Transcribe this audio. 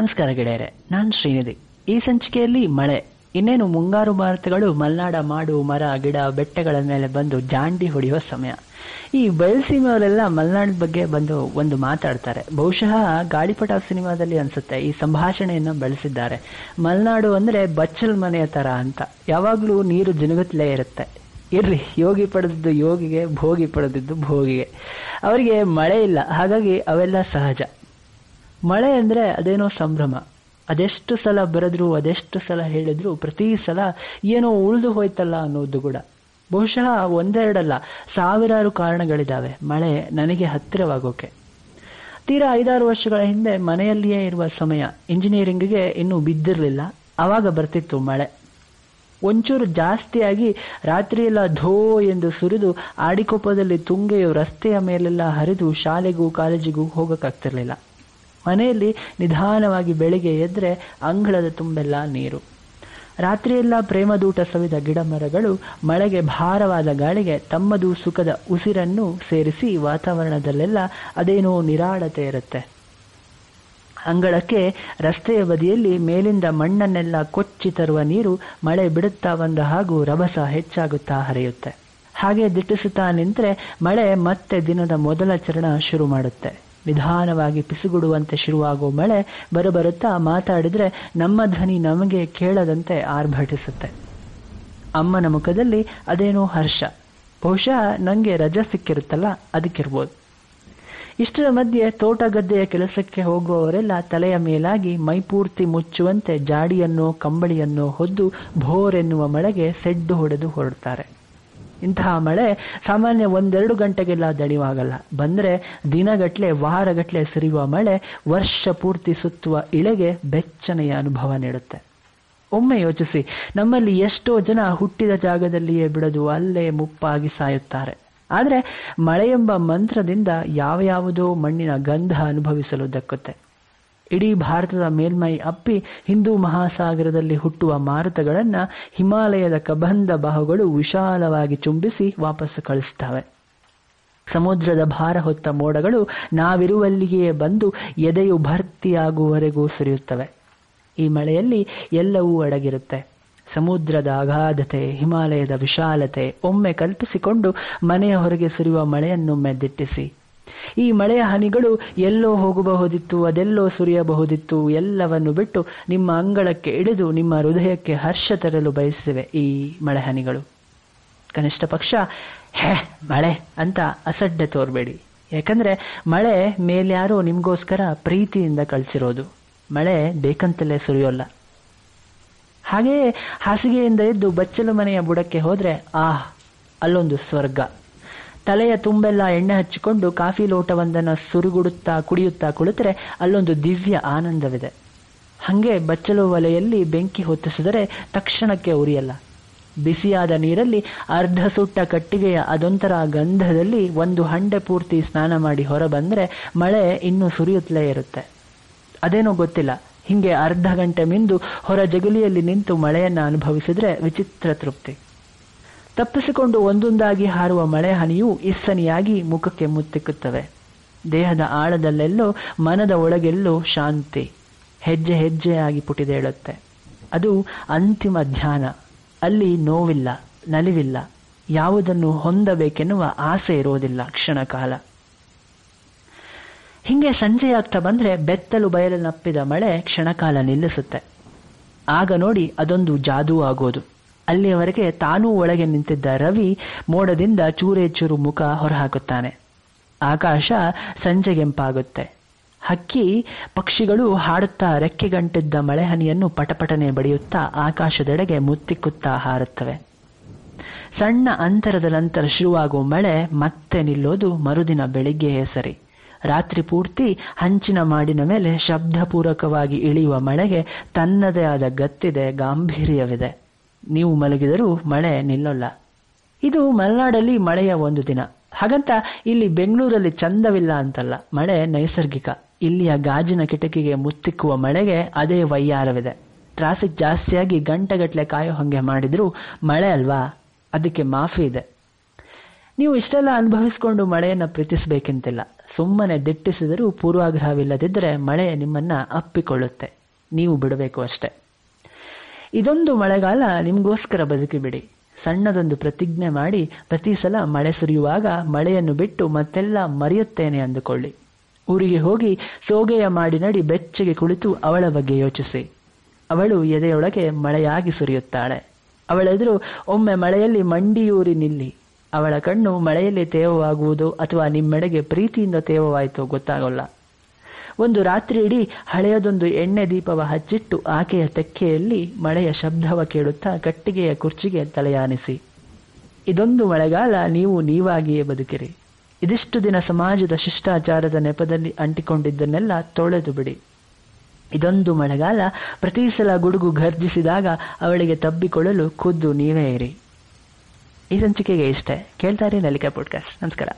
ನಮಸ್ಕಾರ ಗೆಳೆಯರೆ, ನಾನು ಶ್ರೀನಿಧಿ. ಈ ಸಂಚಿಕೆಯಲ್ಲಿ ಮಳೆ, ಇನ್ನೇನು ಮುಂಗಾರು ಮಾರುತಗಳು, ಮಲ್ನಾಡ ಮಾಡು, ಮರ, ಗಿಡ, ಬೆಟ್ಟಗಳ ಮೇಲೆ ಬಂದು ಜಾಂಡಿ ಹೊಡೆಯುವ ಸಮಯ. ಈ ಬಯಲ್ಸೀಮೆಯವರೆಲ್ಲ ಮಲ್ನಾಡ್ ಬಗ್ಗೆ ಬಂದು ಒಂದು ಮಾತಾಡ್ತಾರೆ. ಬಹುಶಃ ಗಾಳಿಪಟ ಸಿನಿಮಾದಲ್ಲಿ ಅನ್ಸುತ್ತೆ, ಈ ಸಂಭಾಷಣೆಯನ್ನು ಬಳಸಿದ್ದಾರೆ. ಮಲ್ನಾಡು ಅಂದ್ರೆ ಬಚ್ಚಲ್ ಮನೆಯ ತರ ಅಂತ. ಯಾವಾಗ್ಲೂ ನೀರು ಜಿನುಗುತ್ತಲೇ ಇರುತ್ತೆ. ಇರ್ಲಿ, ಯೋಗಿ ಪಡೆದಿದ್ದು ಯೋಗಿಗೆ, ಭೋಗಿ ಪಡೆದಿದ್ದು ಭೋಗಿಗೆ. ಅವರಿಗೆ ಮಳೆ ಇಲ್ಲ, ಹಾಗಾಗಿ ಅವೆಲ್ಲ ಸಹಜ. ಮಳೆ ಅಂದ್ರೆ ಅದೇನೋ ಸಂಭ್ರಮ. ಅದೆಷ್ಟು ಸಲ ಬರೆದ್ರು, ಅದೆಷ್ಟು ಸಲ ಹೇಳಿದ್ರು, ಪ್ರತಿ ಸಲ ಏನೋ ಉಳಿದು ಹೋಯ್ತಲ್ಲ ಅನ್ನೋದು ಕೂಡ. ಬಹುಶಃ ಒಂದೆರಡಲ್ಲ, ಸಾವಿರಾರು ಕಾರಣಗಳಿದಾವೆ. ಮಳೆ ನನಗೆ ಹತ್ತಿರವಾಗೋಕೆ. ತೀರಾ ಐದಾರು ವರ್ಷಗಳ ಹಿಂದೆ ಮನೆಯಲ್ಲಿಯೇ ಇರುವ ಸಮಯ ಇಂಜಿನಿಯರಿಂಗ್ಗೆ ಇನ್ನೂ ಬಿದ್ದಿರಲಿಲ್ಲ. ಆವಾಗ ಬರ್ತಿತ್ತು ಮಳೆ. ಒಂಚೂರು ಜಾಸ್ತಿಯಾಗಿ ರಾತ್ರಿಯೆಲ್ಲ ಧೋ ಎಂದು ಸುರಿದು ಆಡಿಕೊಪ್ಪದಲ್ಲಿ ತುಂಗೆಯು ರಸ್ತೆಯ ಮೇಲೆಲ್ಲ ಹರಿದು ಶಾಲೆಗೂ ಕಾಲೇಜಿಗೂ ಹೋಗಕ್ಕಾಗ್ತಿರ್ಲಿಲ್ಲ. ಮನೆಯಲ್ಲಿ ನಿಧಾನವಾಗಿ ಬೆಳಿಗ್ಗೆ ಎದ್ರೆ ಅಂಗಳದ ತುಂಬೆಲ್ಲ ನೀರು. ರಾತ್ರಿಯೆಲ್ಲ ಪ್ರೇಮದೂಟ ಸವಿದ ಗಿಡ ಮರಗಳು ಮಳೆಗೆ ಭಾರವಾದ ಗಾಳಿಗೆ ತಮ್ಮದು ಸುಖದ ಉಸಿರನ್ನು ಸೇರಿಸಿ ವಾತಾವರಣದಲ್ಲೆಲ್ಲ ಅದೇನೋ ನಿರಾಳತೆ ಇರುತ್ತೆ. ಅಂಗಳಕ್ಕೆ ರಸ್ತೆಯ ಬದಿಯಲ್ಲಿ ಮೇಲಿಂದ ಮಣ್ಣನ್ನೆಲ್ಲ ಕೊಚ್ಚಿ ತರುವ ನೀರು ಮಳೆ ಬಿಡುತ್ತಾ ಬಂದ ಹಾಗೂ ರಭಸ ಹೆಚ್ಚಾಗುತ್ತಾ ಹರಿಯುತ್ತೆ. ಹಾಗೆ ದಿಟ್ಟಿಸುತ್ತಾ ನಿಂತರೆ ಮಳೆ ಮತ್ತೆ ದಿನದ ಮೊದಲ ಚರಣ ಶುರು ಮಾಡುತ್ತೆ. ನಿಧಾನವಾಗಿ ಪಿಸುಗುಡುವಂತೆ ಶುರುವಾಗುವ ಮಳೆ ಬರಬರುತ್ತಾ ಮಾತಾಡಿದ್ರೆ ನಮ್ಮ ಧ್ವನಿ ನಮಗೆ ಕೇಳದಂತೆ ಆರ್ಭಟಿಸುತ್ತೆ. ಅಮ್ಮನ ಮುಖದಲ್ಲಿ ಅದೇನೋ ಹರ್ಷ. ಬಹುಶಃ ನಂಗೆ ರಜೆ ಸಿಕ್ಕಿರುತ್ತಲ್ಲ, ಅದಕ್ಕಿರ್ಬೋದು. ಇಷ್ಟರ ಮಧ್ಯೆ ತೋಟ ಗದ್ದೆಯ ಕೆಲಸಕ್ಕೆ ಹೋಗುವವರೆಲ್ಲ ತಲೆಯ ಮೇಲಾಗಿ ಮೈಪೂರ್ತಿ ಮುಚ್ಚುವಂತೆ ಜಾಡಿಯನ್ನೋ, ಕಂಬಳಿಯನ್ನೋ ಹೊದ್ದು ಭೋರ್ ಎನ್ನುವ ಮಳೆಗೆ ಸೆಡ್ಡು ಹೊಡೆದು ಹೊರಡ್ತಾರೆ. ಇಂತಹ ಮಳೆ ಸಾಮಾನ್ಯ ಒಂದೆರಡು ಗಂಟೆಗೆಲ್ಲ ದಣಿವಾಗಲ್ಲ. ಬಂದ್ರೆ ದಿನಗಟ್ಲೆ, ವಾರಗಟ್ಲೆ ಸುರಿಯುವ ಮಳೆ ವರ್ಷ ಪೂರ್ತಿ ಸುತ್ತುವ ಇಳೆಗೆ ಬೆಚ್ಚನೆಯ ಅನುಭವ ನೀಡುತ್ತೆ. ಒಮ್ಮೆ ಯೋಚಿಸಿ, ನಮ್ಮಲ್ಲಿ ಎಷ್ಟೋ ಜನ ಹುಟ್ಟಿದ ಜಾಗದಲ್ಲಿಯೇ ಬಿಡದು ಅಲ್ಲೇ ಮುಪ್ಪಾಗಿ ಸಾಯುತ್ತಾರೆ. ಆದರೆ ಮಳೆಯೆಂಬ ಮಂತ್ರದಿಂದ ಯಾವ ಯಾವುದೋ ಮಣ್ಣಿನ ಗಂಧ ಅನುಭವಿಸಲು ದಕ್ಕುತ್ತೆ. ಇಡೀ ಭಾರತದ ಮೇಲ್ಮೈ ಅಪ್ಪಿ ಹಿಂದೂ ಮಹಾಸಾಗರದಲ್ಲಿ ಹುಟ್ಟುವ ಮಾರುತಗಳನ್ನ ಹಿಮಾಲಯದ ಕಬಂಧ ಬಾಹುಗಳು ವಿಶಾಲವಾಗಿ ಚುಂಬಿಸಿ ವಾಪಸ್ಸು ಕಳಿಸ್ತವೆ. ಸಮುದ್ರದ ಭಾರ ಹೊತ್ತ ಮೋಡಗಳು ನಾವಿರುವಲ್ಲಿಯೇ ಬಂದು ಎದೆಯು ಭರ್ತಿಯಾಗುವವರೆಗೂ ಸುರಿಯುತ್ತವೆ. ಈ ಮಳೆಯಲ್ಲಿ ಎಲ್ಲವೂ ಅಡಗಿರುತ್ತೆ. ಸಮುದ್ರದ ಅಗಾಧತೆ ಹಿಮಾಲಯದ ವಿಶಾಲತೆ ಒಮ್ಮೆ ಕಲ್ಪಿಸಿಕೊಂಡು ಮನೆಯ ಹೊರಗೆ ಸುರಿಯುವ ಮಳೆಯನ್ನೊಮ್ಮೆ ದಿಟ್ಟಿಸಿ ಈ ಮಳೆಯ ಹನಿಗಳು ಎಲ್ಲೋ ಹೋಗಬಹುದಿತ್ತು, ಅದೆಲ್ಲೋ ಸುರಿಯಬಹುದಿತ್ತು. ಎಲ್ಲವನ್ನು ಬಿಟ್ಟು ನಿಮ್ಮ ಅಂಗಳಕ್ಕೆ ಇಳಿದು ನಿಮ್ಮ ಹೃದಯಕ್ಕೆ ಹರ್ಷ ತರಲು ಬಯಸಿವೆ ಈ ಮಳೆ ಹನಿಗಳು. ಕನಿಷ್ಠ ಪಕ್ಷ, ಹೇ, ಮಳೆ ಅಂತ ಅಸಡ್ಡೆ ತೋರ್ಬೇಡಿ. ಯಾಕಂದ್ರೆ ಮಳೆ ಮೇಲ್ಯಾರೋ ನಿಮ್ಗೋಸ್ಕರ ಪ್ರೀತಿಯಿಂದ ಕಳಿಸಿರೋದು. ಮಳೆ ಬೇಕಂತಲೇ ಸುರಿಯೋಲ್ಲ. ಹಾಗೆಯೇ ಹಾಸಿಗೆಯಿಂದ ಎದ್ದು ಬಚ್ಚಲು ಮನೆಯ ಬುಡಕ್ಕೆ ಹೋದ್ರೆ, ಆಹ್, ಅಲ್ಲೊಂದು ಸ್ವರ್ಗ. ತಲೆಯ ತುಂಬೆಲ್ಲ ಎಣ್ಣೆ ಹಚ್ಚಿಕೊಂಡು ಕಾಫಿ ಲೋಟವೊಂದನ್ನು ಸುರುಗುಡುತ್ತಾ ಕುಡಿಯುತ್ತಾ ಕುಳಿತರೆ ಅಲ್ಲೊಂದು ದಿವ್ಯ ಆನಂದವಿದೆ. ಹಂಗೆ ಬಚ್ಚಲು ಒಲೆಯಲ್ಲಿ ಬೆಂಕಿ ಹೊತ್ತಿಸಿದರೆ ತಕ್ಷಣಕ್ಕೆ ಉರಿಯಲ್ಲ. ಬಿಸಿಯಾದ ನೀರಲ್ಲಿ ಅರ್ಧ ಸುಟ್ಟ ಕಟ್ಟಿಗೆಯ ಅದೊಂಥರ ಗಂಧದಲ್ಲಿ ಒಂದು ಹಂಡೆ ಪೂರ್ತಿ ಸ್ನಾನ ಮಾಡಿ ಹೊರಬಂದರೆ ಮಳೆ ಇನ್ನೂ ಸುರಿಯುತ್ತಲೇ ಇರುತ್ತೆ. ಅದೇನೋ ಗೊತ್ತಿಲ್ಲ. ಹಿಂಗೆ ಅರ್ಧ ಗಂಟೆ ಮಿಂದು ಹೊರ ಜಗಲಿಯಲ್ಲಿ ನಿಂತು ಮಳೆಯನ್ನ ಅನುಭವಿಸಿದ್ರೆ ವಿಚಿತ್ರ ತೃಪ್ತಿ. ತಪ್ಪಿಸಿಕೊಂಡು ಒಂದೊಂದಾಗಿ ಹಾರುವ ಮಳೆ ಹನಿಯು ಇಸ್ಸನಿಯಾಗಿ ಮುಖಕ್ಕೆ ಮುತ್ತಿಕ್ಕುತ್ತವೆ. ದೇಹದ ಆಳದಲ್ಲೆಲ್ಲೋ ಮನದ ಒಳಗೆಲ್ಲೋ ಶಾಂತಿ, ಹೆಜ್ಜೆ ಹೆಜ್ಜೆಯಾಗಿ ಪುಟಿದೇಳುತ್ತೆ. ಅದು ಅಂತಿಮ ಧ್ಯಾನ. ಅಲ್ಲಿ ನೋವಿಲ್ಲ, ನಲಿವಿಲ್ಲ. ಯಾವುದನ್ನು ಹೊಂದಬೇಕೆನ್ನುವ ಆಸೆ ಇರೋದಿಲ್ಲ ಕ್ಷಣಕಾಲ ಹಿಂಗೆ ಸಂಜೆಯಾಗ್ತಾ ಬಂದ್ರೆ ಬೆತ್ತಲು ಬಯಲನ್ನಪ್ಪಿದ ಮಳೆ ಕ್ಷಣಕಾಲ ನಿಲ್ಲಿಸುತ್ತೆ. ಆಗ ನೋಡಿ ಅದೊಂದು ಜಾದೂ ಆಗೋದು. ಅಲ್ಲಿಯವರೆಗೆ ತಾನೂ ಒಳಗೆ ನಿಂತಿದ್ದ ರವಿ ಮೋಡದಿಂದ ಚೂರೇಚೂರು ಮುಖ ಹೊರಹಾಕುತ್ತಾನೆ. ಆಕಾಶ ಸಂಜೆಗೆಂಪಾಗುತ್ತೆ ಹಕ್ಕಿ, ಪಕ್ಷಿಗಳು ಹಾಡುತ್ತಾ ರೆಕ್ಕೆಗಂಟಿದ್ದ ಮಳೆಹನಿಯನ್ನು ಪಟಪಟನೆ ಬಡಿಯುತ್ತಾ ಆಕಾಶದೆಡೆಗೆ ಮುತ್ತಿಕ್ಕುತ್ತಾ ಹಾರುತ್ತವೆ. ಸಣ್ಣ ಅಂತರದ ನಂತರ ಶುರುವಾಗುವ ಮಳೆ ಮತ್ತೆ ನಿಲ್ಲೋದು ಮರುದಿನ ಬೆಳಿಗ್ಗೆಯೇ ಸರಿ ರಾತ್ರಿ ಪೂರ್ತಿ ಹಂಚಿನ ಮಾಡಿನ ಮೇಲೆ ಶಬ್ದಪೂರಕವಾಗಿ ಇಳಿಯುವ ಮಳೆಗೆ ತನ್ನದೇ ಆದ ಗತ್ತಿದೆ, ಗಾಂಭೀರ್ಯವಿದೆ. ನೀವು ಮಲಗಿದರೂ ಮಳೆ ನಿಲ್ಲೋಲ್ಲ. ಇದು ಮಲೆನಾಡಲ್ಲಿ ಮಳೆಯ ಒಂದು ದಿನ. ಹಾಗಂತ ಇಲ್ಲಿ ಬೆಂಗಳೂರಲ್ಲಿ ಚಂದವಿಲ್ಲ ಅಂತಲ್ಲ. ಮಳೆ ನೈಸರ್ಗಿಕ. ಇಲ್ಲಿಯ ಗಾಜಿನ ಕಿಟಕಿಗೆ ಮುತ್ತಿಕ್ಕುವ ಮಳೆಗೆ ಅದೇ ವೈಯಾರವಿದೆ. ಟ್ರಾಫಿಕ್ ಜಾಸ್ತಿಯಾಗಿ ಗಂಟೆಗಟ್ಟಲೆ ಕಾಯೋ ಹಂಗೆ ಮಾಡಿದರೂ ಮಳೆ ಅಲ್ವಾ? ಅದಕ್ಕೆ ಮಾಫಿ ಇದೆ. ನೀವು ಇಷ್ಟೆಲ್ಲ ಅನುಭವಿಸಿಕೊಂಡು ಮಳೆಯನ್ನ ಪ್ರೀತಿಸಬೇಕಂತಿಲ್ಲ. ಸುಮ್ಮನೆ ದಿಟ್ಟಿಸಿದರೂ ಪೂರ್ವಾಗ್ರಹವಿಲ್ಲದಿದ್ದರೆ ಮಳೆ ನಿಮ್ಮನ್ನ ಅಪ್ಪಿಕೊಳ್ಳುತ್ತೆ. ನೀವು ಬಿಡಬೇಕು ಅಷ್ಟೆ. ಇದೊಂದು ಮಳೆಗಾಲ ನಿಮಗೋಸ್ಕರ ಬದುಕಿಬಿಡಿ. ಸಣ್ಣದೊಂದು ಪ್ರತಿಜ್ಞೆ ಮಾಡಿ ಪ್ರತಿ ಸಲ ಮಳೆ ಸುರಿಯುವಾಗ ಮಳೆಯನ್ನು ಬಿಟ್ಟು ಮತ್ತೆಲ್ಲ ಮರೆಯುತ್ತೇನೆ ಅಂದುಕೊಳ್ಳಿ. ಊರಿಗೆ ಹೋಗಿ ಸೋಗೆಯ ಮಾಡಿ ನಡಿ ಬೆಚ್ಚಗೆ ಕುಳಿತು ಅವಳ ಬಗ್ಗೆ ಯೋಚಿಸಿ. ಅವಳು ಎದೆಯೊಳಗೆ ಮಳೆಯಾಗಿ ಸುರಿಯುತ್ತಾಳೆ. ಅವಳೆದುರು ಒಮ್ಮೆ ಮಳೆಯಲ್ಲಿ ಮಂಡಿಯೂರಿ ನಿಲ್ಲಿ. ಅವಳ ಕಣ್ಣು ಮಳೆಯಲ್ಲಿ ತೇವವಾಗುವುದು ಅಥವಾ ನಿಮ್ಮೆಡೆಗೆ ಪ್ರೀತಿಯಿಂದ ತೇವವಾಯಿತು ಗೊತ್ತಾಗೋಲ್ಲ. ಒಂದು ರಾತ್ರಿ ಇಡೀ ಹಳೆಯದೊಂದು ಎಣ್ಣೆ ದೀಪವ ಹಚ್ಚಿಟ್ಟು ಆಕೆಯ ತೆಕ್ಕೆಯಲ್ಲಿ ಮಳೆಯ ಶಬ್ದವ ಕೇಳುತ್ತಾ ಕಟ್ಟಿಗೆಯ ಕುರ್ಚಿಗೆ ತಲೆಯಾನಿಸಿ, ಇದೊಂದು ಮಳೆಗಾಲ, ನೀವು ನೀವಾಗಿಯೇ ಬದುಕಿರಿ. ಇದಿಷ್ಟು ದಿನ ಸಮಾಜದ ಶಿಷ್ಟಾಚಾರದ ನೆಪದಲ್ಲಿ ಅಂಟಿಕೊಂಡಿದ್ದನ್ನೆಲ್ಲ ತೊಳೆದು ಬಿಡಿ. ಇದೊಂದು ಮಳೆಗಾಲ, ಪ್ರತಿ ಸಲ ಗುಡುಗು ಘರ್ಜಿಸಿದಾಗ ಅವಳಿಗೆ ತಬ್ಬಿಕೊಳ್ಳಲು ಖುದ್ದು ನೀವೇ ಇರಿ. ಈ ಸಂಚಿಕೆಗೆ ಇಷ್ಟೇ. ಕೇಳ್ತಾರೆ ನಲಿಕಾ ಪಾಡ್ಕಾಸ್ಟ್ ನಮಸ್ಕಾರ.